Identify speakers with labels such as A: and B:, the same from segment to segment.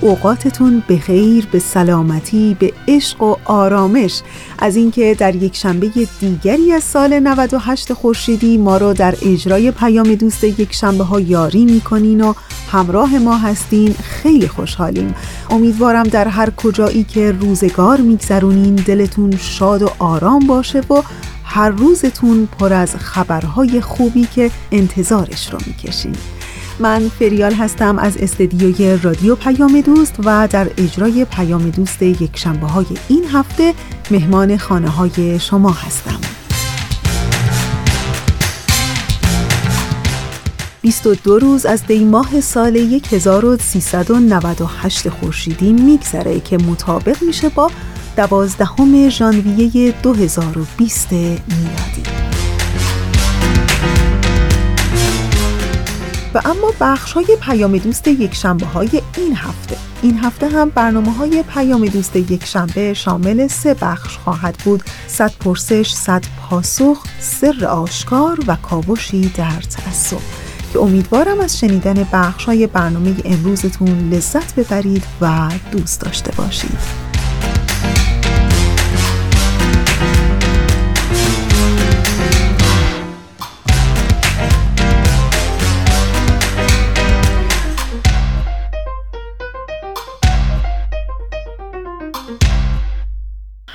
A: اوقاتتون به خیر به سلامتی به عشق و آرامش. از اینکه در یک شنبه دیگری از سال 98 خورشیدی ما رو در اجرای پیام دوست یک شنبه ها یاری می‌کنین و همراه ما هستین. خیلی خوشحالیم. امیدوارم در هر کجایی که روزگار میگذرونین دلتون شاد و آرام باشه و هر روزتون پر از خبرهای خوبی که انتظارش رو می‌کشین. من فریال هستم از استدیوی رادیو پیام دوست و در اجرای پیام دوست یک شنبه های این هفته مهمان خانه های شما هستم. 22 روز از دی ماه سال 1398 خورشیدی میگذره که مطابق میشه با دوازدهم ژانویه 2020 میلادی. و اما بخش های پیام دوست یک شنبه های این هفته. این هفته هم برنامه های پیام دوست یک شنبه شامل سه بخش خواهد بود صد پرسش، صد پاسخ، سر آشکار و کاوشی در تعصب. که امیدوارم از شنیدن بخش های برنامه امروزتون لذت ببرید و دوست داشته باشید.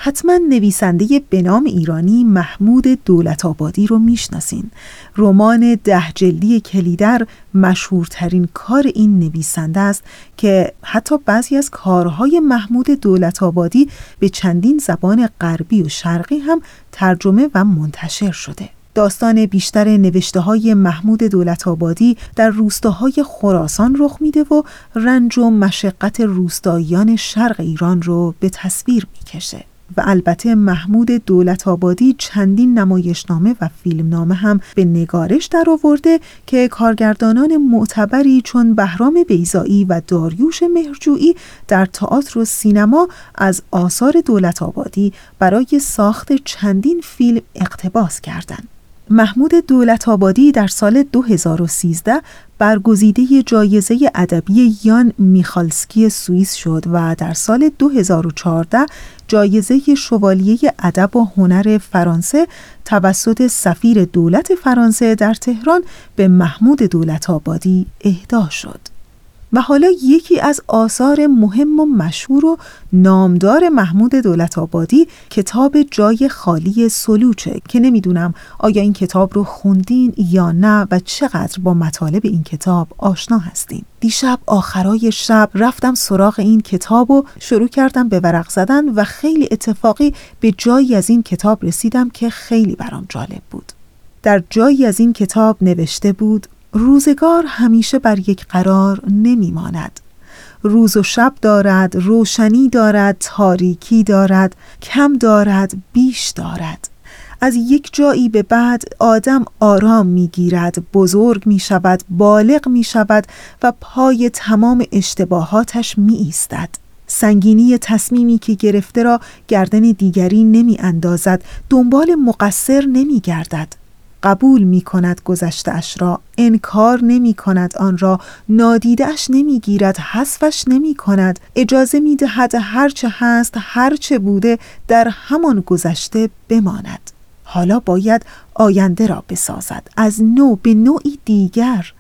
A: حتما نویسنده به نام ایرانی محمود دولت آبادی رو می‌شناسین. رمان ده جلدی کلیدر مشهورترین کار این نویسنده است که حتی بعضی از کارهای محمود دولت آبادی به چندین زبان غربی و شرقی هم ترجمه و منتشر شده. داستان بیشتر نوشته های محمود دولت آبادی در روستاهای خراسان رخ میده و رنج و مشقت روستاییان شرق ایران رو به تصویر می‌کشه. و البته محمود دولت آبادی چندین نمایشنامه و فیلمنامه هم به نگارش در آورده که کارگردانان معتبری چون بهرام بیزایی و داریوش مهرجویی در تئاتر و سینما از آثار دولت آبادی برای ساخت چندین فیلم اقتباس کردند. محمود دولت آبادی در سال 2013 برگزیده جایزه ادبی یان میخالسکی سوئیس شد و در سال 2014 جایزه شوالیه ادب و هنر فرانسه توسط سفیر دولت فرانسه در تهران به محمود دولت آبادی اهدا شد. و حالا یکی از آثار مهم و مشهور و نامدار محمود دولت آبادی کتاب جای خالی سلوچه که نمی‌دونم آیا این کتاب رو خوندین یا نه و چقدر با مطالب این کتاب آشنا هستین. دیشب آخرای شب رفتم سراغ این کتاب و شروع کردم به ورق زدن و خیلی اتفاقی به جایی از این کتاب رسیدم که خیلی برام جالب بود. در جایی از این کتاب نوشته بود روزگار همیشه بر یک قرار نمی ماند. روز و شب دارد، روشنی دارد، تاریکی دارد، کم دارد، بیش دارد. از یک جایی به بعد آدم آرام می گیرد، بزرگ می شود، بالغ می شود و پای تمام اشتباهاتش می ایستد. سنگینی تصمیمی که گرفته را گردن دیگری نمی اندازد، دنبال مقصر نمی گردد. قبول می کند گذشته را. انکار نمی کند آن را. نادیدش نمی گیرد حذفش نمی کند. اجازه می دهد هرچه هست هرچه بوده در همان گذشته بماند. حالا باید آینده را بسازد. از نو به نوعی دیگر.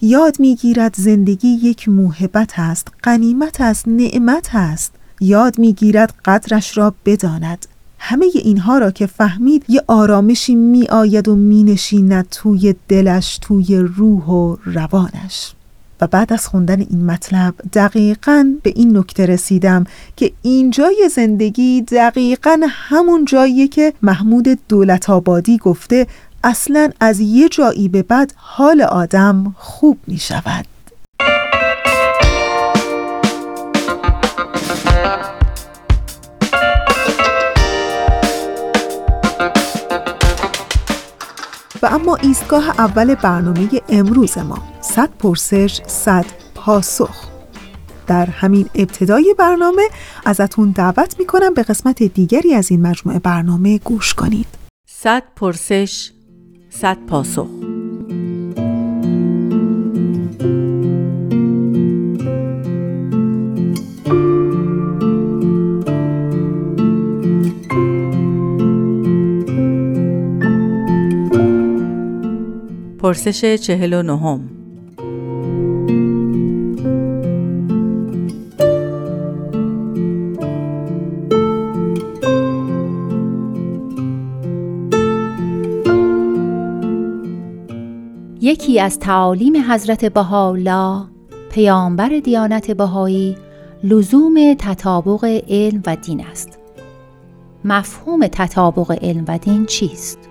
A: یاد می‌گیرد زندگی یک موهبت است قنیمت است نعمت است. یاد می‌گیرد قدرش را بداند. همه اینها را که فهمید یه آرامشی می آید و می نشیند توی دلش توی روح و روانش. و بعد از خوندن این مطلب دقیقا به این نکته رسیدم که اینجای زندگی دقیقا همون جاییه که محمود دولت آبادی گفته اصلا از یه جایی به بعد حال آدم خوب می شود و اما ایستگاه اول برنامه امروز ما صد پرسش صد پاسخ. در همین ابتدای برنامه ازتون دعوت می‌کنم به قسمت دیگری از این مجموعه برنامه گوش کنید.
B: صد پرسش صد پاسخ. پرسش چهل و نهم
C: یکی از تعالیم حضرت بهاءالله پیامبر دیانت بهایی لزوم تطابق علم و دین است مفهوم تطابق علم و دین چیست؟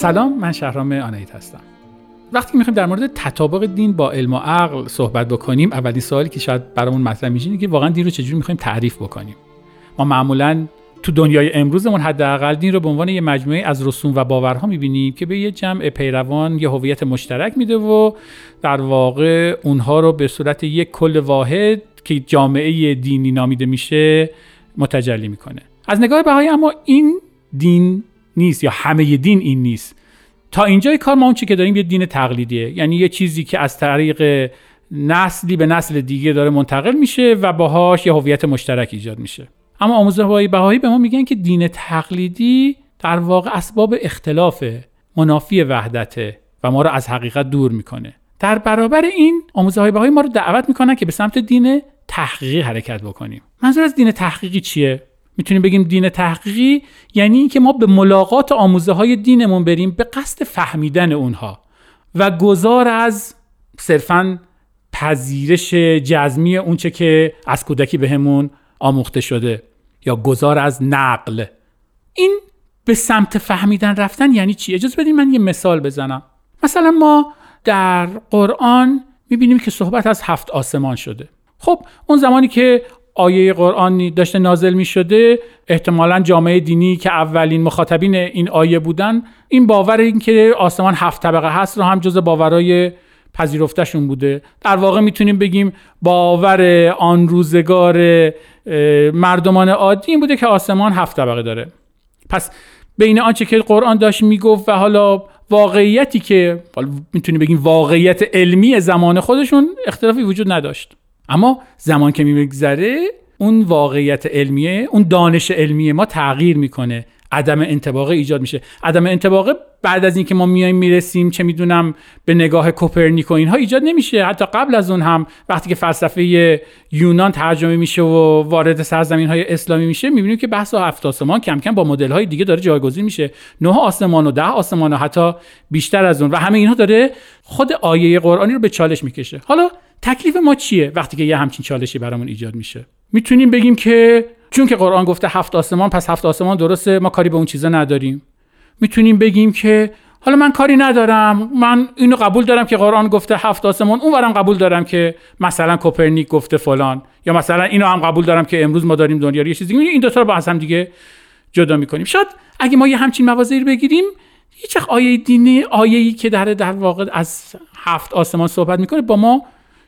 D: سلام من شهرام آنایت هستم. وقتی می‌خوایم در مورد تطابق دین با علم و عقل صحبت بکنیم اولین سوالی که شاید برامون مطرح میشه که واقعا دین رو چجوری می‌خوایم تعریف بکنیم؟ ما معمولا تو دنیای امروزمون حداقل دین رو به عنوان یه مجموعه از رسوم و باورها می‌بینیم که به یه جمع پیروان یه هویت مشترک میده و در واقع اونها رو به صورت یک کل واحد که جامعه دینی نامیده میشه متجلی می‌کنه. از نگاه بهایی اما این دین نیست یا همه دین این نیست. تا اینجای کار ما اون چی که داریم یه دین تقلیدیه. یعنی یه چیزی که از طریق نسلی به نسل دیگه داره منتقل میشه و باهاش یه هویت مشترک ایجاد میشه. اما آموزه های بهایی به ما میگن که دین تقلیدی در واقع اسباب اختلاف منافی وحدته و ما رو از حقیقت دور می‌کنه. در برابر این آموزه های بهایی ما رو دعوت می‌کنن که به سمت دین تحقیقی حرکت بکنیم. منظور از دین تحقیقی چیه؟ می‌تونیم بگیم دین تحقیقی یعنی اینکه ما به ملاقات آموزه های دینمون بریم به قصد فهمیدن اونها و گذار از صرفا پذیرش جزمی اونچه که از کودکی بهمون آموخته شده. یا گذار از نقل. این به سمت فهمیدن رفتن یعنی چی؟ اجازه بدین من یه مثال بزنم. مثلا ما در قرآن می‌بینیم که صحبت از هفت آسمان شده. خب اون زمانی که آیه قرآنی داشته نازل می شده احتمالا جامعه دینی که اولین مخاطبین این آیه بودن این باور این که آسمان هفت طبقه هست رو هم جز باورای پذیرفتشون بوده. در واقع می‌تونیم بگیم باور آن روزگار مردمان عادی این بوده که آسمان هفت طبقه داره. پس بین آنچه که قرآن داشت می‌گفت و حالا واقعیتی که می‌تونیم بگیم واقعیت علمی زمان خودشون اختلافی وجود نداشت. اما زمان که میگذره اون واقعیت علمیه اون دانش علمی ما تغییر می‌کنه. عدم انتباقه ایجاد میشه. عدم انتباقه بعد از اینکه ما میایم می‌رسیم چه می‌دونم به نگاه کوپرنیک و اینها ایجاد نمیشه. حتی قبل از اون هم وقتی که فلسفه یونان ترجمه میشه و وارد سرزمین های اسلامی میشه می‌بینیم که بحث هفت آسمان کم کم با مدل های دیگه داره جایگزین میشه. نه آسمان و ده آسمان و حتی بیشتر از اون. و همه اینها داره خود آیه قرآنی رو به چالش می‌کشه. حالا تکلیف ما چیه وقتی که یه همچین چالشی برامون ایجاد میشه؟ می‌تونیم بگیم که چون که قرآن گفته هفت آسمان پس هفت آسمان درسته ما کاری به اون چیزا نداریم. می‌تونیم بگیم که حالا من کاری ندارم من اینو قبول دارم که قرآن گفته هفت آسمان اونورم قبول دارم که مثلا کوپرنیک گفته فلان یا مثلا اینو هم قبول دارم که امروز ما داریم دنیا یه چیزی این دو تا رو با هم دیگه جدا می‌کنیم. شاید اگه ما یه همچین موازی رو بگیریم هیچ آیه دینی آیه‌ای که در در واقع از هفت آسمان صحبت می‌کنه با ما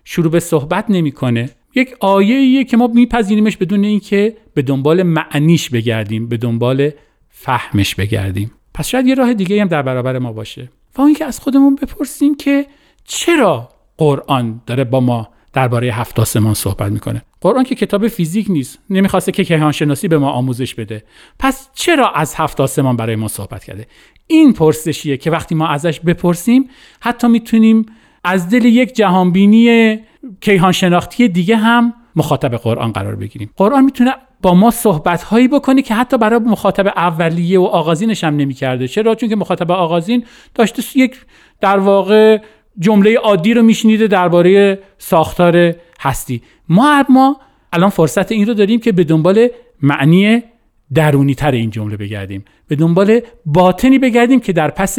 D: شروع به صحبت نمی‌کنه. یک آیه که ما میپذیریمش بدون اینکه به دنبال معنیش بگردیم به دنبال فهمش بگردیم. پس شاید یه راه دیگه هم در برابر ما باشه. و اینکه از خودمون بپرسیم که چرا قرآن داره با ما درباره هفت آسمان صحبت می‌کنه؟ قرآن که کتاب فیزیک نیست نمی‌خواسته که کیهان شناسی به ما آموزش بده. پس چرا از هفت آسمان برای ما صحبت کرده؟ این پرسشیه که وقتی ما ازش بپرسیم حتی می‌تونیم از دل یک جهانبینی کیهان شناختی دیگه هم مخاطب قرآن قرار بگیریم. قرآن می‌تونه با ما صحبت هایی بکنه که حتی برای مخاطب اولیه و آغازینش هم نمی‌کرده. چرا؟ چون که مخاطب آغازین داشته یک در واقع جمله عادی رو میشنیده درباره ساختار هستی. ما اما الان فرصت این رو داریم که به دنبال معنی درونی تر این جمله بگردیم. به دنبال باطنی بگردیم که در پس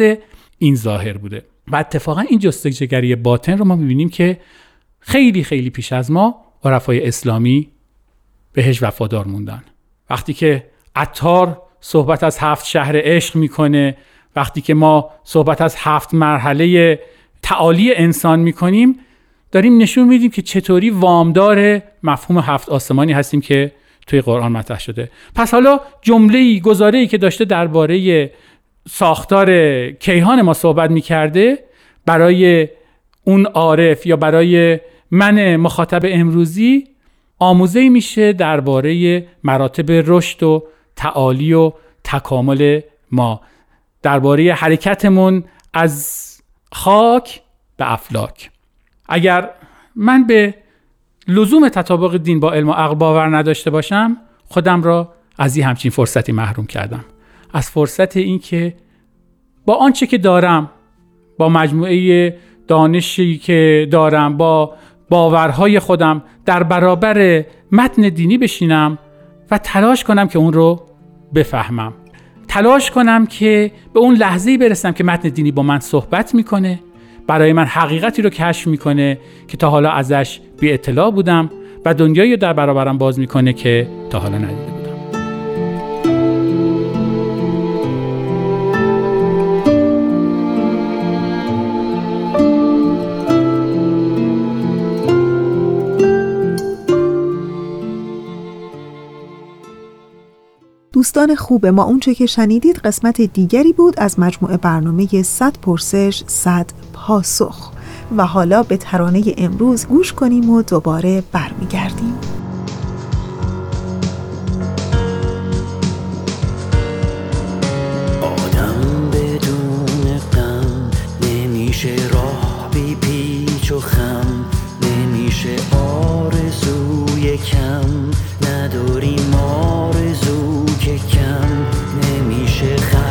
D: این ظاهر بوده. و اتفاقا این جستجوگری باطن رو ما می‌بینیم که خیلی خیلی پیش از ما عرفای اسلامی بهش وفادار موندن. وقتی که عطار صحبت از هفت شهر عشق می‌کنه وقتی که ما صحبت از هفت مرحله تعالی انسان می‌کنیم داریم نشون میدیم که چطوری وامدار مفهوم هفت آسمانی هستیم که توی قرآن مطرح شده. پس حالا جمله ای گزاره ای که داشته درباره ساختار کیهان ما صحبت می‌کرده برای اون عارف یا برای من مخاطب امروزی آموزه میشه درباره مراتب رشد و تعالی و تکامل ما. درباره حرکتمون از خاک به افلاک. اگر من به لزوم تطابق دین با علم و عقل باور نداشته باشم خودم را از این همچین فرصتی محروم کردم. از فرصت اینکه با آنچه که دارم با مجموعه دانشی که دارم با باورهای خودم در برابر متن دینی بشینم و تلاش کنم که اون رو بفهمم. تلاش کنم که به اون لحظه برسم که متن دینی با من صحبت می‌کنه برای من حقیقتی رو کشف می‌کنه که تا حالا ازش بی اطلاع بودم و دنیایی در برابرم باز می‌کنه که تا حالا ندیده بودم.
A: دوستان خوب ما اونچه که شنیدید قسمت دیگری بود از مجموعه برنامه 100 پرسش 100 پاسخ. و حالا به ترانه امروز گوش کنیم و دوباره برمیگردیم.
E: آدم بدون نمیشه راه بی پیچ نمیشه آرزوی کم. نمیشه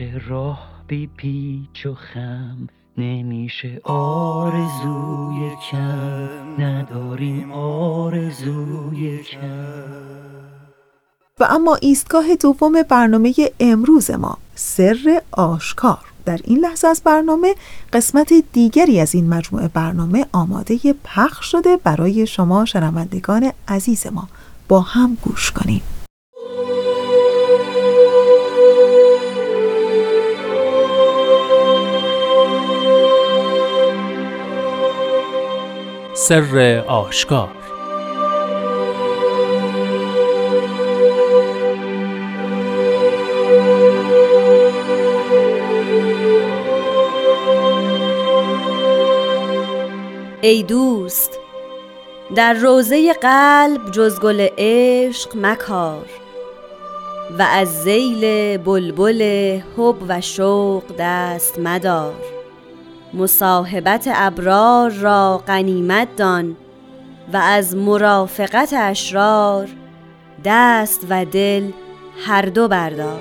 E: نمیشه راه بی پیچ و خم نمیشه آرزوی کم. نداریم آرزوی کم.
A: و اما ایستگاه دوم برنامه امروز ما سر آشکار. در این لحظه از برنامه قسمت دیگری از این مجموعه برنامه آماده پخش شده برای شما شنوندگان عزیز ما. با هم گوش کنیم.
F: سر آشکار.
G: ای دوست در روزه قلب جز گل عشق مکار و از زیل بلبل حب و شوق دست مدار. مصاحبت ابرار را غنیمت دان و از مرافقت اشرار دست و دل هر دو بردار.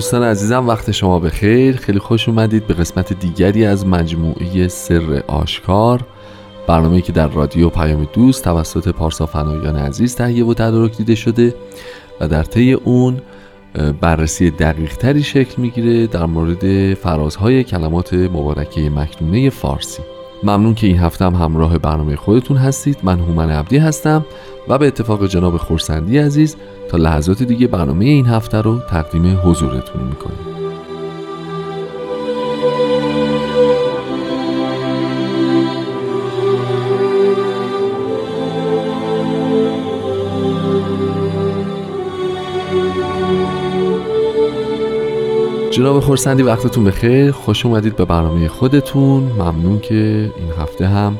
H: دوستان عزیزم وقت شما بخیر. خیلی خوش اومدید به قسمت دیگری از مجموعه سر آشکار. برنامه که در رادیو پیام دوست توسط پارسا فنایان عزیز تهیه و تدارک دیده شده و در طی اون بررسی دقیق تری شکل می‌گیره در مورد فرازهای کلمات مبارکه مکنونه فارسی. ممنون که این هفته هم همراه برنامه خودتون هستید. من هومن عبدی هستم و به اتفاق جناب خورسندی عزیز تا لحظات دیگه برنامه این هفته رو تقدیم حضورتون می‌کنیم. جناب خورسندی وقتتون بخیر. خوش اومدید به برنامه خودتون. ممنون که این هفته هم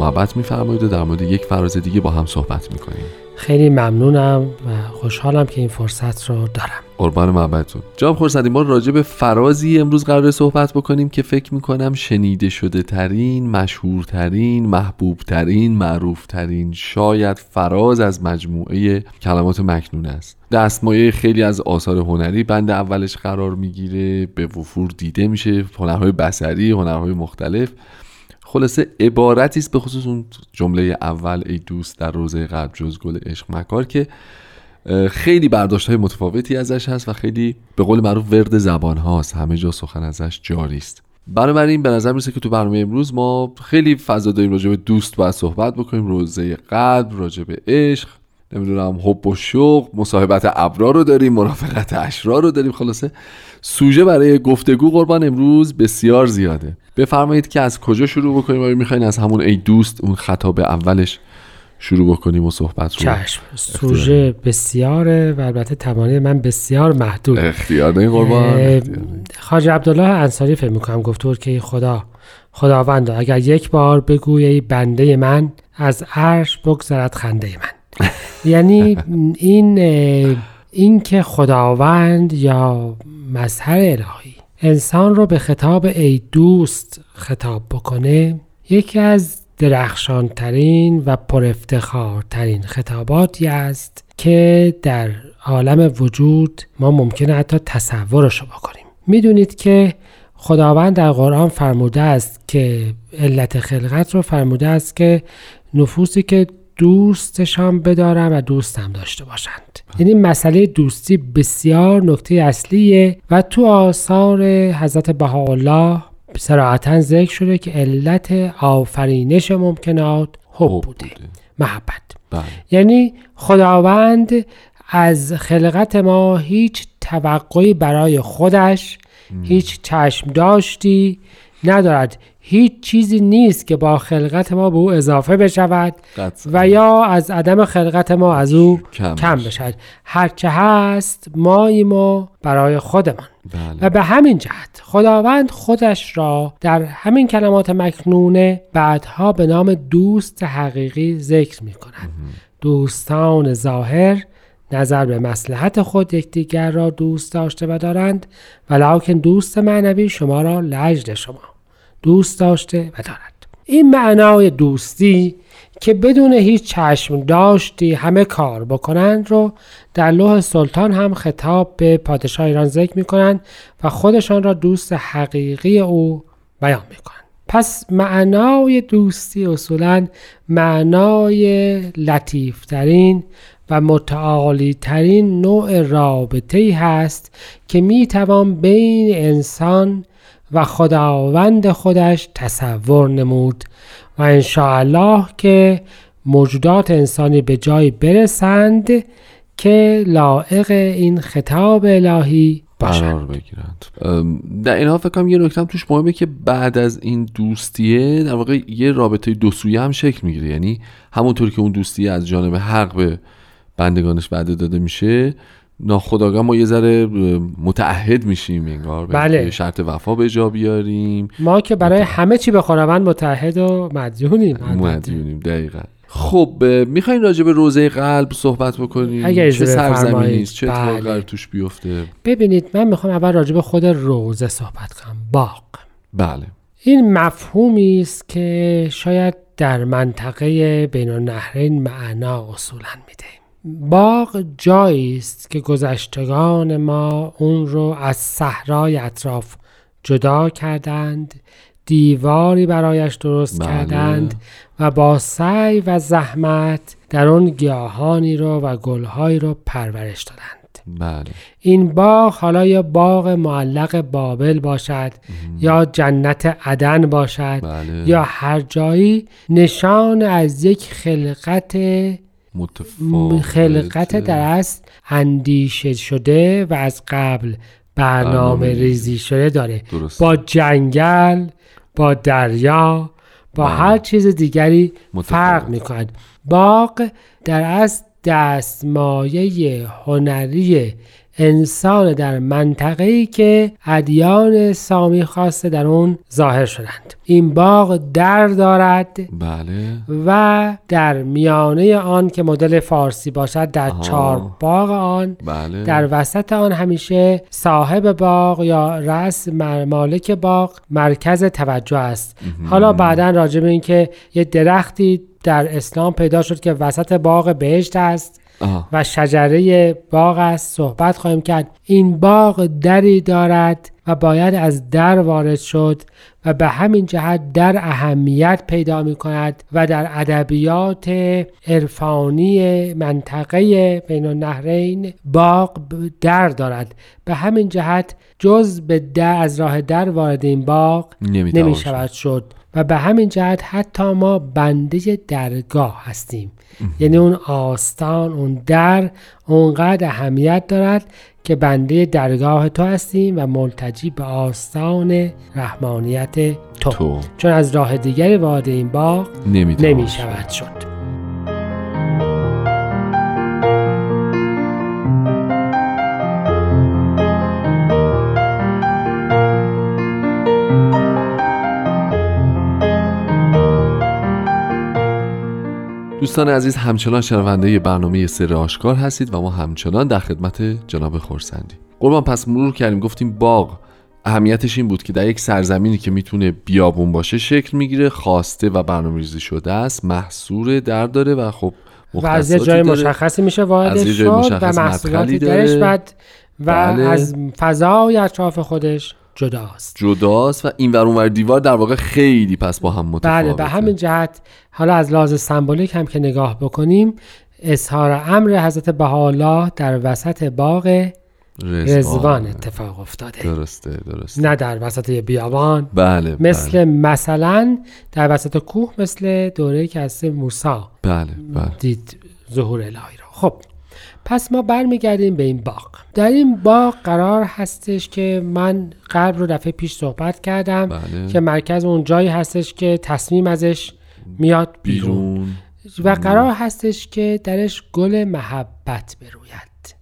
H: محبت میفرمایید و در مورد یک فراز دیگه با هم صحبت می‌کنیم.
F: خیلی ممنونم و خوشحالم که این فرصت رو دارم.
H: قربان محبتتون. جناب خورسندی ما راجع به فرازی امروز قرار صحبت بکنیم که فکر می‌کنم شنیده شده ترین مشهورترین محبوب ترین معروف ترین شاید فراز از مجموعه کلمات مکنون است. دستمایه خیلی از آثار هنری بند اولش قرار می‌گیره به وفور دیده میشه هنرهای بصری هنرهای مختلف. خلاصه عبارتی است به خصوص اون جمله اول ای دوست در روزه قلب جز گل عشق مکار که خیلی برداشت های متفاوتی ازش هست و خیلی به قول معروف ورد زبان هاست همه جا سخن ازش جاری است. بنابراین به نظر می‌رسه که تو برنامه امروز ما خیلی فضا داریم راجع به دوست باید صحبت بکنیم روزه قلب راجع به عشق نمی‌دونم حب و شوق مصاحبت ابرار رو داریم مرافقت اشرار رو داریم. خلاصه سوژه برای گفتگو قربان امروز بسیار زیاده. بفرمایید که از کجا شروع بکنیم؟ آیا می‌خواین از همون ای دوست اون خطاب اولش شروع بکنیم و صحبت رو
F: چشم سوژه بسیاره و البته توانایی من بسیار محدود.
H: اختیار دارین قربان.
F: خاج عبدالله انصاری فکر می‌کنم گفت که خدا خداوند اگر یک بار بگوی ای بنده من از عرش بگذرد خنده من. یعنی این این که خداوند یا مظهر الهی انسان رو به خطاب ای دوست خطاب بکنه یکی از درخشانترین و پرافتخارترین خطاباتی است که در عالم وجود ما ممکنه حتی تصورش رو بکنیم می‌دونید که خداوند در قرآن فرموده است که علت خلقت رو فرموده است که نفوسی که دوستشان بدارم و دوستم داشته باشند. یعنی مسئله دوستی بسیار نکته اصلیه و تو آثار حضرت بهاءالله سراحتا ذکر شده که علت آفرینش ممکنات حب بوده. محبت.
H: بله.
F: یعنی خداوند از خلقت ما هیچ توقعی برای خودش هیچ چشم داشتی ندارد. هیچ چیزی نیست که با خلقت ما به او اضافه بشود. و یا از عدم خلقت ما از او
H: کم
F: کم. بشود هرچه هست ماییم و برای خودمان
H: بله.
F: و به همین جهت خداوند خودش را در همین کلمات مکنونه بعدها به نام دوست حقیقی ذکر می کند دوستان ظاهر نظر به مسلحت خود یکدیگر را دوست داشته و دارند ولیکن دوست معنوی شما را لجد شما دوست داشته و دارد این معنای دوستی که بدون هیچ چشم داشتی همه کار بکنند رو در لوح سلطان هم خطاب به پادشاه ایران ذکر می کنند و خودشان را دوست حقیقی او بیان می کنند. پس معنای دوستی اصولا معنای لطیفترین و متعالی ترین نوع رابطه ای هست که می توان بین انسان و خداوند خودش تصور نمود و انشاءالله که موجودات انسانی به جای برسند که لائق این خطاب الهی
H: قرار بگیرند. در این حال فکر کنم یه نکته توش مهمه که بعد از این دوستیه در واقع یه رابطه دو سویه هم شکل می‌گیره. یعنی همونطور که اون دوستیه از جانب حق به بندگانش وعده داده میشه ناخداگاه ما یه ذره متعهد میشیم انگار
F: بله.
H: شرط وفا به جا بیاریم.
F: ما که برای همه چی به خداوند متحد و مدیونیم
H: مدیونیم دقیقا. خب می‌خواین راجع به روزه قلب صحبت بکنیم؟
F: اگه
H: چه سرزمینی. است؟ چه
F: بله.
H: توش بیفته؟
F: ببینید من می‌خوام اول راجع به خود روزه صحبت کنم. باغ.
H: بله.
F: این مفهومی است که شاید در منطقه بین النهرین معنا اصولا میده. باغ جایی است که گذشتگان ما اون رو از صحرای اطراف جدا کردند دیواری برایش درست
H: بله.
F: کردند و با سعی و زحمت در اون گیاهانی رو و گلهایی رو پرورش دادند
H: بله
F: این باغ حالا یا باغ معلق بابل باشد یا جنت عدن باشد
H: بله.
F: یا هر جایی نشان از یک خلقت
H: متفاوت
F: خلقت در اصل اندیشه شده و از قبل برنامه
H: برنامه
F: ریزی شده داره
H: درسته.
F: با جنگل با دریا با
H: بله.
F: هر چیز دیگری
H: متفاوت.
F: فرق می کند باغ در اصل دستمایه هنری انسان در منطقه ای که ادیان سامی خواسته در اون ظاهر شدند. این باغ در دارد
H: بله.
F: و در میانه آن که مدل فارسی باشد در
H: آها.
F: چهار باغ آن
H: بله.
F: در وسط آن همیشه صاحب باغ یا رأس مالک باغ مرکز توجه است. حالا بعدا راجع به اینکه یه درختی در اسلام پیدا شد که وسط باغ بهشت است.
H: آه.
F: و شجره باغ است. صحبت خواهیم کرد. این باغ دری دارد و باید از در وارد شد و به همین جهت در اهمیت پیدا می کند و در ادبیات عرفانی منطقه بین النهرین باغ در دارد. به همین جهت جز به در از راه در وارد این باغ
H: نمی‌توان
F: نمی شود شد. و به همین جهت حتی ما بنده درگاه هستیم یعنی اون آستان اون در اونقدر اهمیت دارد که بنده درگاه تو هستیم و ملتجی به آستان رحمانیت تو,
H: تو.
F: چون از راه دیگری وارد این باغ نمی. شود شد
H: دوستان عزیز همچنان شنونده برنامه سر آشکار هستید و ما همچنان در خدمت جناب خورسندی قربان پس مرور کردیم گفتیم باغ اهمیتش این بود که در یک سرزمینی که می‌تونه بیابون باشه شکل می‌گیره خواسته و برنامه‌ریزی شده است محصور در داره و خب
F: و از یه جای. مشخصی میشه وارد شد و محصولاتی درش. بعد و
H: بله.
F: از فضای اطراف خودش جداست.
H: جداست و این ور اونور دیوار در واقع خیلی پس با هم متفاوته.
F: بله به همین جهت حالا از لحاظ سمبولیک هم که نگاه بکنیم اظهار امر حضرت بهاءالله در وسط باغ رزوان اتفاق افتاده.
H: درسته درسته.
F: نه در وسط بیابان.
H: بله
F: مثل
H: بله
F: مثلا در وسط کوه مثل دوره که از موسی
H: بله, بله.
F: دید ظهور الهی رو. خب. پس ما برمیگردیم به این باغ. در این باغ قرار هستش که من قلب رو دفعه پیش صحبت کردم
H: بله.
F: که مرکز اون جایی هستش که تصمیم ازش میاد بیرون,
H: بیرون.
F: و قرار هستش که درش گل محبت بروید.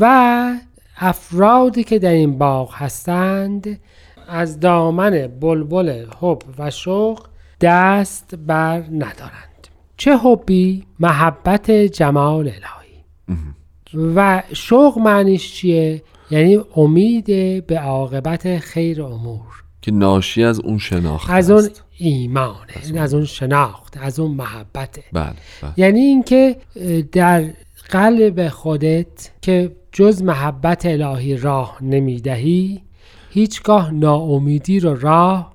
F: و افرادی که در این باغ هستند از دامن بلبل حب و شوق دست بر ندارند. چه حبی؟ محبت جمال الهی. و شوق معنیش چیه؟ یعنی امید به عاقبت خیر امور.
H: که ناشی از اون شناخت
F: از اون. ایمانه از, از اون شناخت از اون محبته
H: بله بله.
F: یعنی اینکه در قلب خودت که جز محبت الهی راه نمی‌دهی هیچگاه ناامیدی رو راه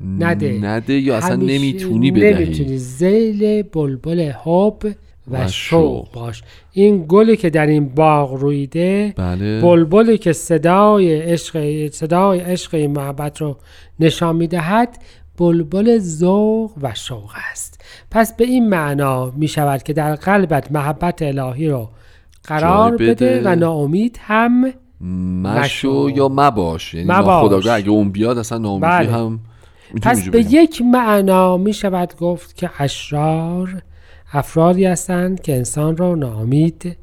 F: نده.
H: نده یا اصلا نمی‌تونی بدهی.
F: نمی‌تونی. زیل بلبل حب و, شوق. باش این گلی که در این باغ رویده
H: بله
F: بلبلی که صدای عشق صدای عشق این محبت رو نشان می‌دهد بلبل ذوق و شوق است پس به این معنا می شود که در قلبت محبت الهی رو قرار بده.
H: بده.
F: و ناامید هم
H: مشو. یا مباش یعنی
F: مباش.
H: اگه اون بیاد اصلا ناامیدی
F: بله.
H: هم
F: پس به. یک معنا می شود گفت که اشرار افرادی هستند که انسان را ناامید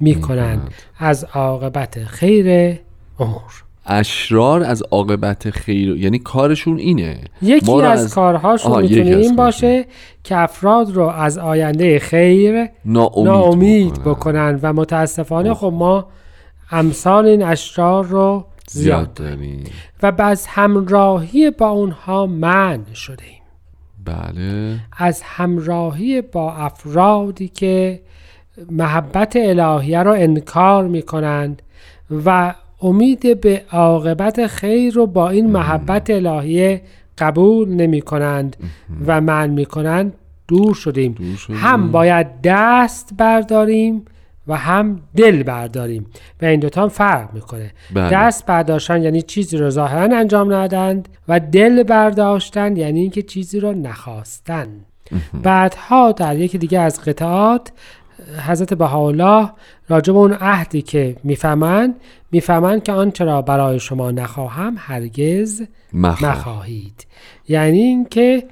F: می کنند از عاقبت خیر امور.
H: اشرار از عاقبت خیر یعنی کارشون اینه.
F: یکی
H: ما رو
F: از, کارهاشون می‌تونه
H: از
F: این. باشه که افراد رو از آینده خیر
H: ناامید,
F: ناامید
H: بکنن.
F: بکنن و متاسفانه خب ما امثال این اشرار رو
H: زیاد داریم.
F: و از همراهی با اونها منع شده ایم
H: بله.
F: از همراهی با افرادی که محبت الهیه را انکار می کنند و امید به عاقبت خیر رو با این محبت الهیه قبول نمی کنند و من می کنند دور شدیم.
H: دور شدیم.
F: هم باید دست برداریم و هم دل برداریم. و این دوتا هم فرق می‌کنه.
H: بله.
F: دست برداشتن یعنی چیزی رو ظاهرا انجام ندادند و دل برداشتن یعنی اینکه چیزی رو نخواستن. بعدها در یکی دیگه از قطعات حضرت بهاءالله راجع به اون عهدی که می‌فهمند می‌فهمند که آنچه را برای شما نخواهم هرگز
H: مخواه.
F: نخواهید یعنی اینکه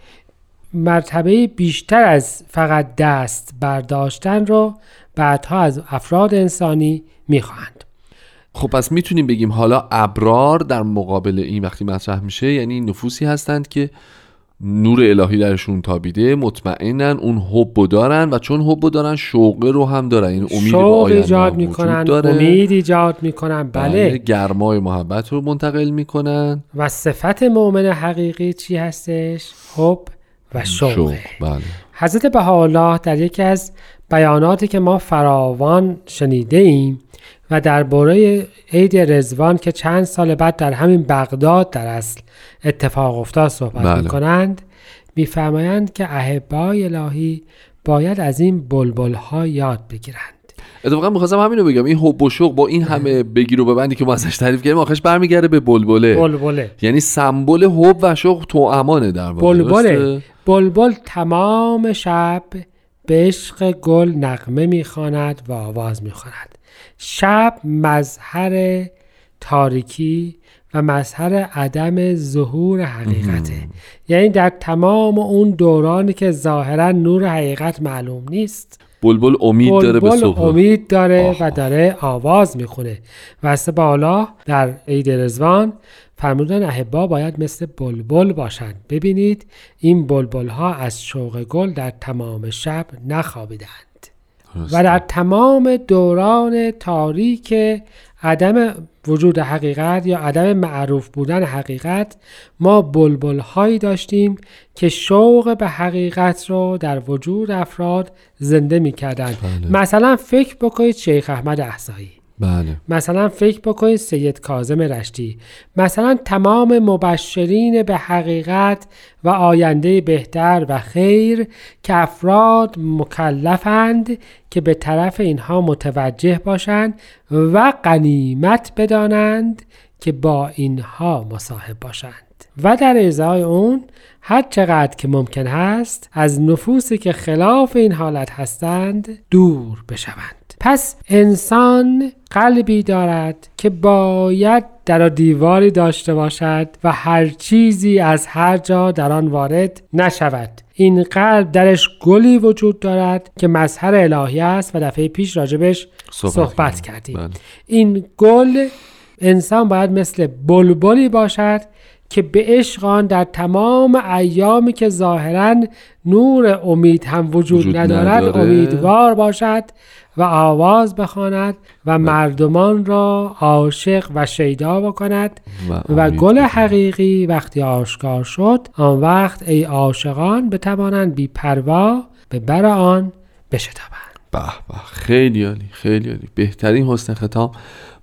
F: مرتبه بیشتر از فقط دست برداشتن رو بعدها از افراد انسانی می‌خواهند.
H: خب پس می‌تونیم بگیم حالا ابرار در مقابل این وقتی مطرح میشه یعنی نفوسی هستند که نور الهی درشون تابیده مطمئنن اون حب دارن و چون حب دارن شوقه رو هم دارن. این امید به
F: شوق
H: آینده
F: ایجاد می‌کنن
H: داره.
F: امید ایجاد می‌کنن.
H: بله.
F: بله
H: گرمای محبت رو منتقل می‌کنن.
F: و صفت مؤمن حقیقی چی هستش؟ حب و شوقه.
H: شوق بله.
F: حضرت بهاءالله در یکی از بیاناتی که ما فراوان شنیده ایم و درباره عید رزوان که چند سال بعد در همین بغداد در اصل اتفاق افتاد صحبت
H: بله.
F: می کنند میفرمایند که احبای الهی باید از این بلبل ها یاد بگیرند.
H: اتفاقا می‌خواستم همینو بگم این حب و شوق با این همه بگیر و ببندی که ما ازش تعریف کردیم آخرش برمیگرده به بلبله.
F: بلبله.
H: یعنی سمبل حب و شوق تو امانه در واقع
F: بلبله؟ بلبل تمام شب به عشق گل نغمه می‌خواند و آواز می‌خواند. شب مظهر تاریکی و مظهر عدم ظهور حقیقته. یعنی در تمام اون دورانی که ظاهرا نور حقیقت معلوم نیست
H: بلبل امید داره به
F: بلبل
H: صبح.
F: امید داره
H: آه.
F: و داره آواز می‌خونه. و بالا در عید رزوان فرمودن احبا باید مثل بلبل باشند. ببینید این بلبل ها از شوق گل در تمام شب نخوابیدند. و در تمام دوران تاریک عدم وجود حقیقت یا عدم معروف بودن حقیقت ما بلبل هایی داشتیم که شوق به حقیقت رو در وجود افراد زنده می کردن. مثلا فکر بکنید شیخ احمد احسایی.
H: بله.
F: مثلا فکر بکنید سید کاظم رشتی. مثلا تمام مبشرین به حقیقت و آینده بهتر و خیر که افراد مکلفند که به طرف اینها متوجه باشند و غنیمت بدانند که با اینها مصاحب باشند. و در ازای اون هر چقدر که ممکن هست از نفوسی که خلاف این حالت هستند دور بشوند. پس انسان قلبی دارد که باید در دیواری داشته باشد و هر چیزی از هر جا در آن وارد نشود این قلب درش گلی وجود دارد که مظهر الهی است و دفعه پیش راجبش صحبت, صحبت کردیم
H: بله.
F: این گل انسان باید مثل بلبلی باشد که به عشق آن در تمام ایامی که ظاهرا نور امید هم وجود,
H: وجود
F: ندارد
H: نداره.
F: امیدوار باشد و آواز بخواند و مردمان را عاشق و شیدا بکند
H: و
F: و گل. حقیقی وقتی آشکار شد آن وقت ای عاشقان بتوانند بی پروا به بر آن بشتابند.
H: به به خیلی عالی خیلی عالی. بهترین حسن ختام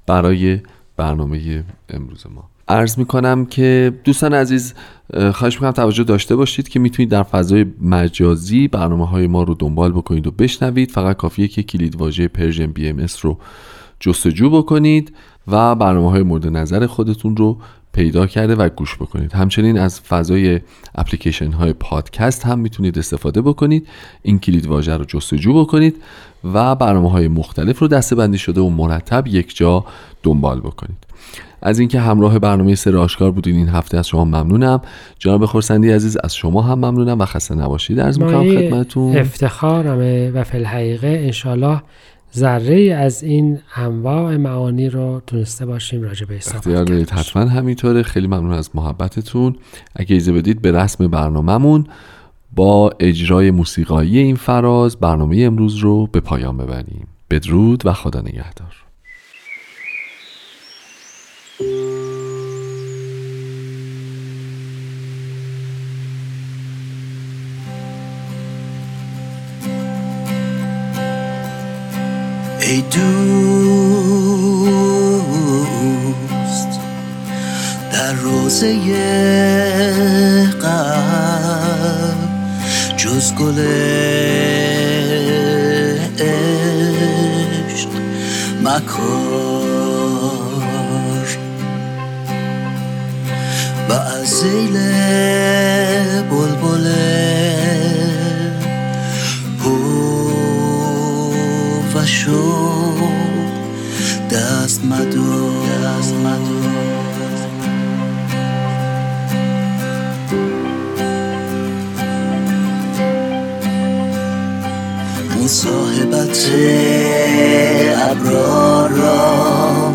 H: برای برنامه امروز ما. عرض می‌کنم که دوستان عزیز خواهش می‌کنم توجه داشته باشید که می‌تونید در فضای مجازی برنامه های ما رو دنبال بکنید و بشنوید. فقط کافیه که کلید واژه Persian BMS رو جستجو بکنید و برنامه های مورد نظر خودتون رو پیدا کرده و گوش بکنید. همچنین از فضای اپلیکیشن های پادکست هم می‌تونید استفاده بکنید. این کلید واژه رو جستجو بکنید و برنامه های مختلف رو دسته بندی شده و مرتب یک جا دنبال بکنید. از اینکه همراه برنامه سر آشکار بودین این هفته از شما ممنونم. جناب خورسندی عزیز از شما هم ممنونم و خسته نباشید. عرض می‌کنم خدمتتون.
F: افتخارمه و فی الحقیقه انشالله ذره از این انواع معانی رو تونسته باشیم راجع به صحبت
H: اختیار دارید. حتما همینطوره. خیلی ممنون از محبتتون. اگه ایزه بدید به رسم برنامهمون با اجرای موسیقایی این فراز برنامه امروز رو به پایان ببریم. بدرود و خدا نگهدار.
E: ای دوست در روزه قلب جز گل عشق مکار و از زیل بلبل و شو دست مدار دست مصاحبت ابرار را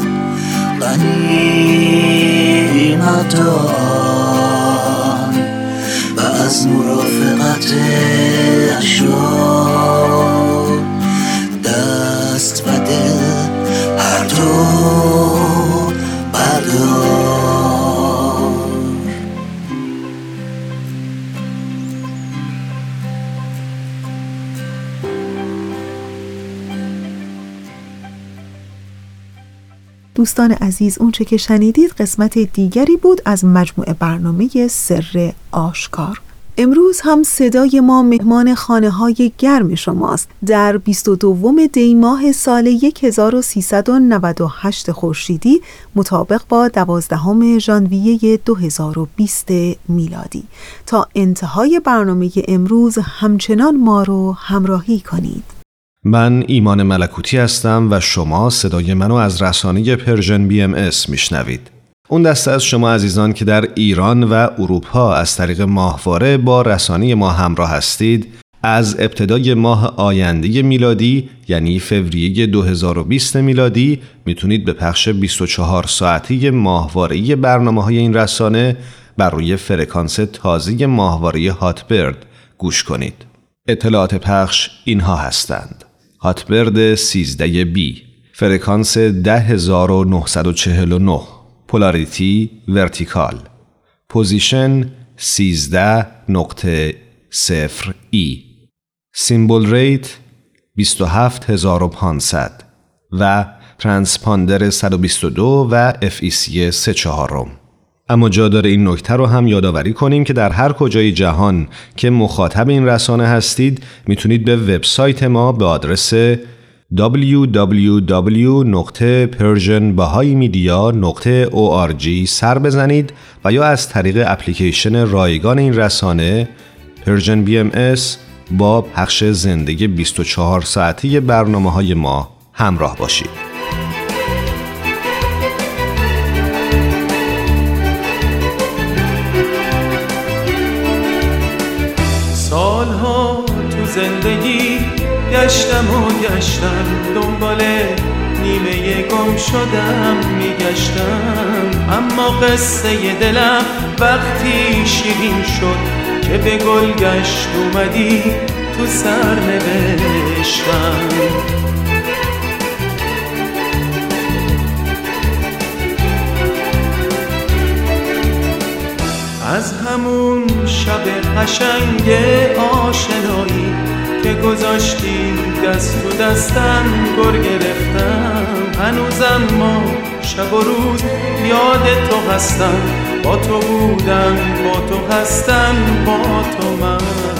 E: و از مرافقت اشرار
A: دوستان عزیز اونچه که شنیدید قسمت دیگری بود از مجموعه برنامه سر آشکار. امروز هم صدای ما مهمان خانه های گرم شماست. در 22 دی ماه سال 1398 خورشیدی مطابق با 12 ژانویه 2020 میلادی. تا انتهای برنامه امروز همچنان ما رو همراهی کنید.
I: من ایمان ملکوتی هستم و شما صدای منو از رسانه Persian BMS میشنوید. اون دسته از شما عزیزان که در ایران و اروپا از طریق ماهواره با رسانه ما همراه هستید از ابتدای ماه آینده میلادی یعنی فوریه 2020 میلادی می‌تونید به پخش 24 ساعتی ماهواره‌ای برنامه های این رسانه بر روی فرکانس تازه ماهواره هاتبرد گوش کنید. اطلاعات پخش اینها هستند. هاتبرد 13 بی فرکانس 10949 polarity vertical position 13 نقطه 0 E symbol rate 27500 و ترانسپاندر 122 و FEC 3 چهارم اما جا داره این نکته رو هم یادآوری کنیم که در هر کجای جهان که مخاطب این رسانه هستید می‌تونید به وبسایت ما به آدرس www.persianbahaimedia.org سر بزنید و یا از طریق اپلیکیشن رایگان این رسانه پرژن ام با پخش زندگی 24 ساعتی برنامه های ما همراه باشید.
J: زندگی گشتم و گشتم. دنبال نیمه گم شدم میگشتم. اما قصه دلم وقتی شیرین شد که به گل گشت اومدی تو سر نوشتم. از همون شب قشنگ آشنایی که گذاشتی دست و دستم گر گرفتم. هنوزم ما شب و روز یاد تو هستم. با تو بودم با تو هستم با تو من.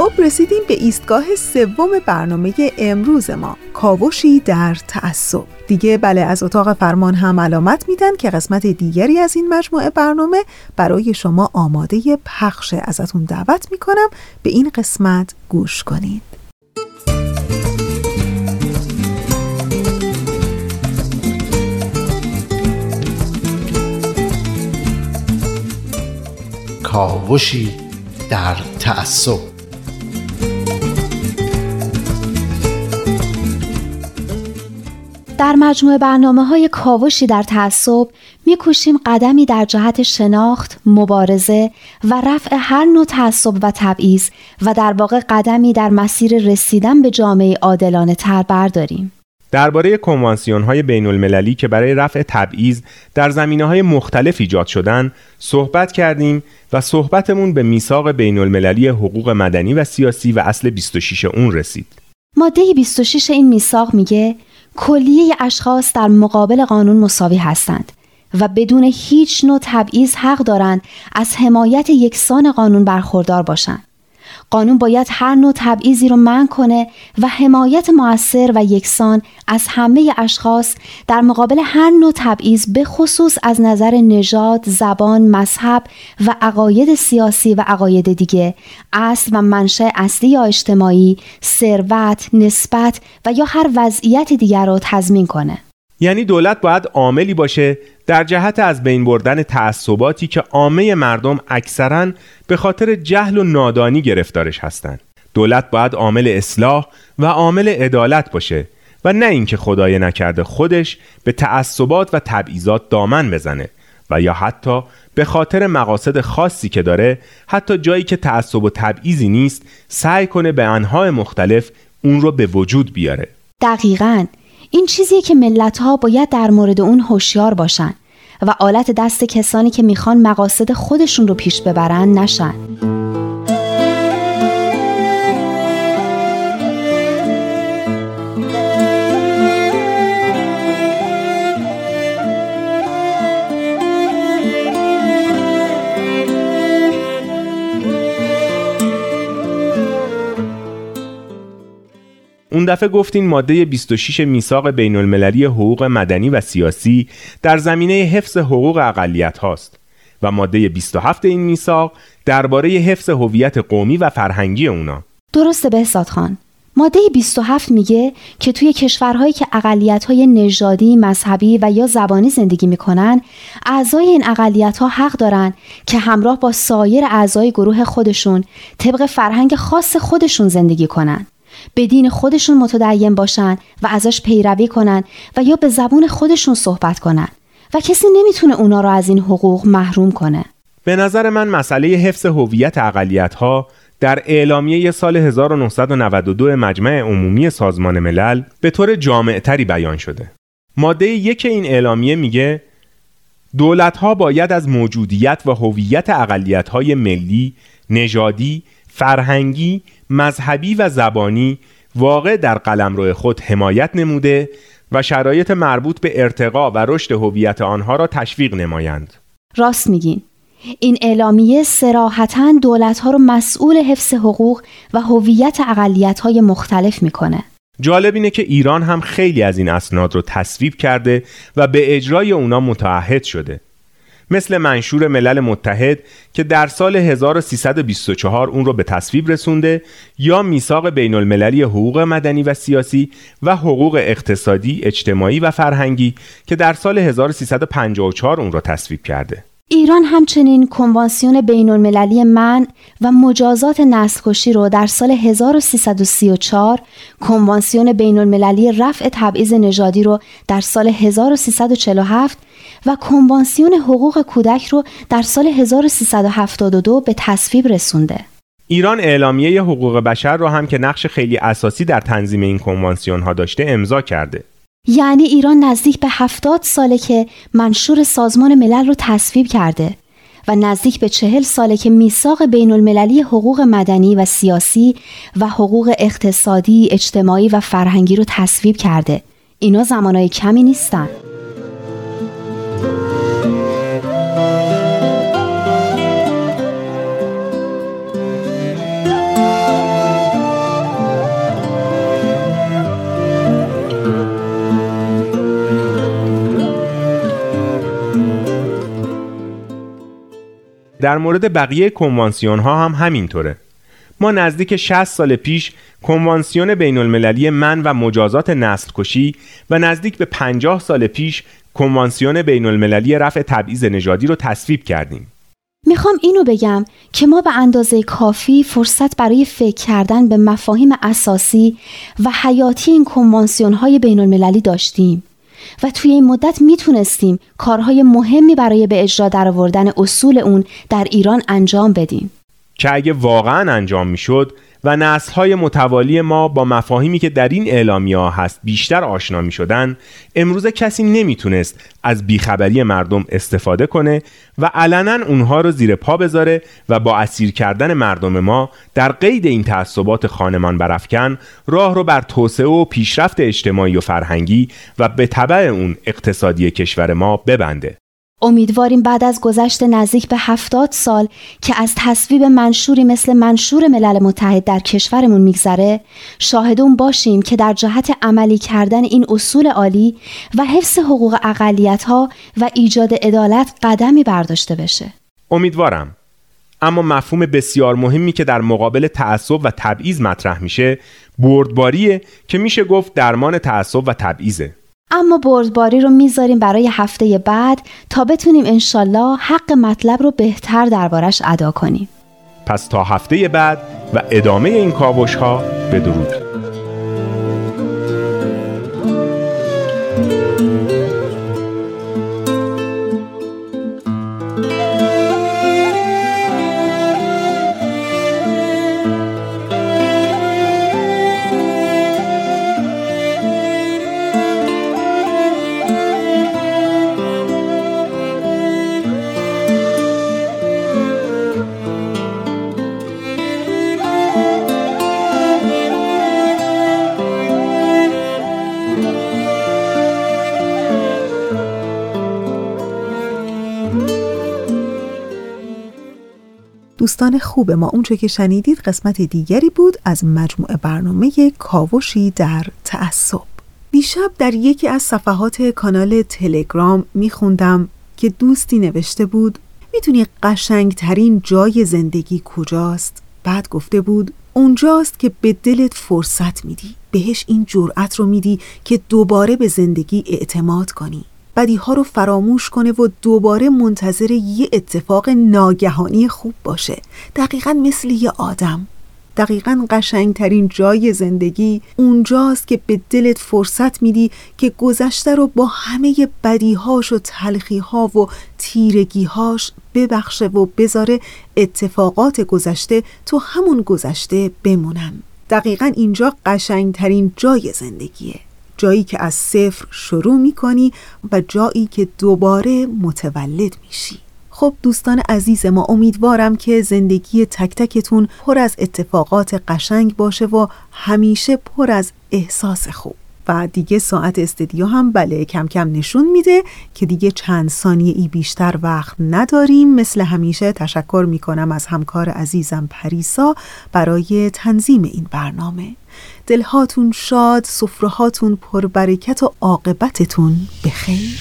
A: خب رسیدیم به ایستگاه سوم برنامه امروز ما. کاوشی در تعصب. دیگه بله از اتاق فرمان هم علامت میدن که قسمت دیگری از این مجموعه برنامه برای شما آماده پخش ازتون دعوت می‌کنم. به این قسمت گوش کنید.
K: کاوشی در تعصب.
C: در مجموعه برنامه های کاوشی در تعصب میکوشیم قدمی در جهت شناخت، مبارزه و رفع هر نوع تعصب و تبعیض و در واقع قدمی در مسیر رسیدن به جامعه عادلانه تر برداریم.
L: درباره کنوانسیون های بین المللی که برای رفع تبعیض در زمینه های مختلف ایجاد شدن صحبت کردیم و صحبتمون به میثاق بین المللی حقوق مدنی و سیاسی و اصل 26 اون رسید.
C: ماده 26 این میثاق میگه کلیه اشخاص در مقابل قانون مساوی هستند و بدون هیچ نوع تبعیض حق دارند از حمایت یکسان قانون برخوردار باشند. قانون باید هر نوع تبعیضی رو منع کنه و حمایت موثر و یکسان از همه اشخاص در مقابل هر نوع تبعیض به خصوص از نظر نژاد، زبان، مذهب و عقاید سیاسی و عقاید دیگه، اصل و منشأ اصلی یا اجتماعی، ثروت، نسبت و یا هر وضعیت دیگر رو تضمین کنه.
L: یعنی دولت باید عاملی باشه در جهت از بین بردن تعصباتی که عامه مردم اکثرا به خاطر جهل و نادانی گرفتارش هستند. دولت باید عامل اصلاح و عامل عدالت باشه و نه اینکه خدای نکرده خودش به تعصبات و تبعیضات دامن بزنه و یا حتی به خاطر مقاصد خاصی که داره حتی جایی که تعصب و تبعیضی نیست سعی کنه به انهای مختلف اون رو به وجود بیاره
C: دقیقاً این چیزیه که ملت ها باید در مورد اون هوشیار باشن و آلت دست کسانی که می‌خوان مقاصد خودشون رو پیش ببرن نشن.
L: دفعه گفتین ماده 26 میثاق بین المللی حقوق مدنی و سیاسی در زمینه حفظ حقوق اقلیت هاست و ماده 27 این میثاق درباره حفظ هویت قومی و فرهنگی اونا
C: درسته بهزاد خان ماده 27 میگه که توی کشورهایی که اقلیت‌های نژادی، مذهبی و یا زبانی زندگی می‌کنن، اعضای این اقلیت‌ها حق دارن که همراه با سایر اعضای گروه خودشون طبق فرهنگ خاص خودشون زندگی کنن. به دین خودشون متدین باشن و ازش پیروی کنن و یا به زبون خودشون صحبت کنن و کسی نمی‌تونه اونا رو از این حقوق محروم کنه
L: به نظر من مسئله حفظ هویت اقلیت ها در اعلامیه سال 1992 مجمع عمومی سازمان ملل به طور جامعتری بیان شده. ماده یک این اعلامیه میگه دولت ها باید از موجودیت و هویت اقلیت های ملی، نژادی، فرهنگی، مذهبی و زبانی واقع در قلمرو خود حمایت نموده و شرایط مربوط به ارتقا و رشد هویت آنها را تشویق نمایند.
C: راست میگین. این اعلامیه سراحتا دولتها رو مسئول حفظ حقوق و هویت های مختلف می‌کنه.
L: جالب اینه که ایران هم خیلی از این اسناد رو تصویب کرده و به اجرای اونا متعهد شده. مثل منشور ملل متحد که در سال 1324 اون رو به تصویب رسونده یا میثاق بین المللی حقوق مدنی و سیاسی و حقوق اقتصادی، اجتماعی و فرهنگی که در سال 1354 اون رو تصویب کرده.
C: ایران همچنین کنوانسیون بین المللی من و مجازات نسل‌کشی رو در سال 1334 کنوانسیون بین المللی رفع تبعیض نژادی رو در سال 1347 و کنوانسیون حقوق کودک رو در سال 1372 به تصویب رسونده.
L: ایران اعلامیه حقوق بشر رو هم که نقش خیلی اساسی در تنظیم این کنوانسیون ها داشته امضا کرده.
C: یعنی ایران نزدیک به هفتاد ساله که منشور سازمان ملل رو تصویب کرده و نزدیک به چهل ساله که میثاق بین المللی حقوق مدنی و سیاسی و حقوق اقتصادی، اجتماعی و فرهنگی رو تصویب کرده. اینا زمانهای کمی نیستن.
L: در مورد بقیه کنوانسیون ها هم همینطوره ما نزدیک 60 سال پیش کنوانسیون بین المللی من و مجازات نسل کشی و نزدیک به 50 سال پیش کنوانسیون بین المللی رفع تبعیض نژادی رو تصویب کردیم.
C: می‌خوام اینو بگم که ما به اندازه کافی فرصت برای فکر کردن به مفاهیم اساسی و حیاتی این کنوانسیون های بین المللی داشتیم. و توی این مدت می‌تونستیم کارهای مهمی برای به اجرا درآوردن اصول اون در ایران انجام بدیم.
L: که اگه واقعا انجام می‌شد و نسلهای متوالی ما با مفاهیمی که در این اعلامی ها هست بیشتر آشنا می شدن امروز کسی نمی‌تونست از بیخبری مردم استفاده کنه و علنا اونها رو زیر پا بذاره و با اسیر کردن مردم ما در قید این تعصبات خانمان برافکن راه رو بر توسعه و پیشرفت اجتماعی و فرهنگی و به طبع اون اقتصادی کشور ما ببنده.
C: امیدواریم بعد از گذشت نزدیک به هفتاد سال که از تصویب منشوری مثل منشور ملل متحد در کشورمون میگذره شاهدون باشیم که در جهت عملی کردن این اصول عالی و حفظ حقوق اقلیت ها و ایجاد عدالت قدمی برداشته بشه.
L: امیدوارم. اما مفهوم بسیار مهمی که در مقابل تعصب و تبعیض مطرح میشه بردباریه که میشه گفت درمان تعصب و تبعیضه.
C: اما بردباری رو می‌ذاریم برای هفته بعد تا بتونیم انشالله حق مطلب رو بهتر دربارش ادا کنیم.
L: پس تا هفته بعد و ادامه این کاوش ها بدرود.
A: دوستان خوب ما. اونچه که شنیدید قسمت دیگری بود از مجموعه برنامه کاوشی در تعصب. دیشب در یکی از صفحات کانال تلگرام میخوندم که دوستی نوشته بود می‌دونی قشنگترین جای زندگی کجاست؟ بعد گفته بود اونجاست که به دلت فرصت میدی بهش این جرأت رو میدی که دوباره به زندگی اعتماد کنی. بدیها رو فراموش کنه و دوباره منتظر یه اتفاق ناگهانی خوب باشه. دقیقا مثل یه آدم. دقیقا قشنگترین جای زندگی اونجاست که به دلت فرصت میدی که گذشته رو با همه بدیهاش و تلخیها و تیرگیهاش ببخشه و بذاره اتفاقات گذشته تو همون گذشته بمونن دقیقا اینجا قشنگترین جای زندگیه. جایی که از صفر شروع می کنی و جایی که دوباره متولد میشی. خب دوستان عزیز ما امیدوارم که زندگی تک تکتون پر از اتفاقات قشنگ باشه و همیشه پر از احساس خوب. و دیگه ساعت استدیو هم بله کم کم نشون میده که دیگه چند ثانیه ای بیشتر وقت نداریم. مثل همیشه تشکر می‌کنم از همکار عزیزم پریسا برای تنظیم این برنامه. دلهاتون شاد سفرهاتون پربرکت و عاقبتتون بخیر.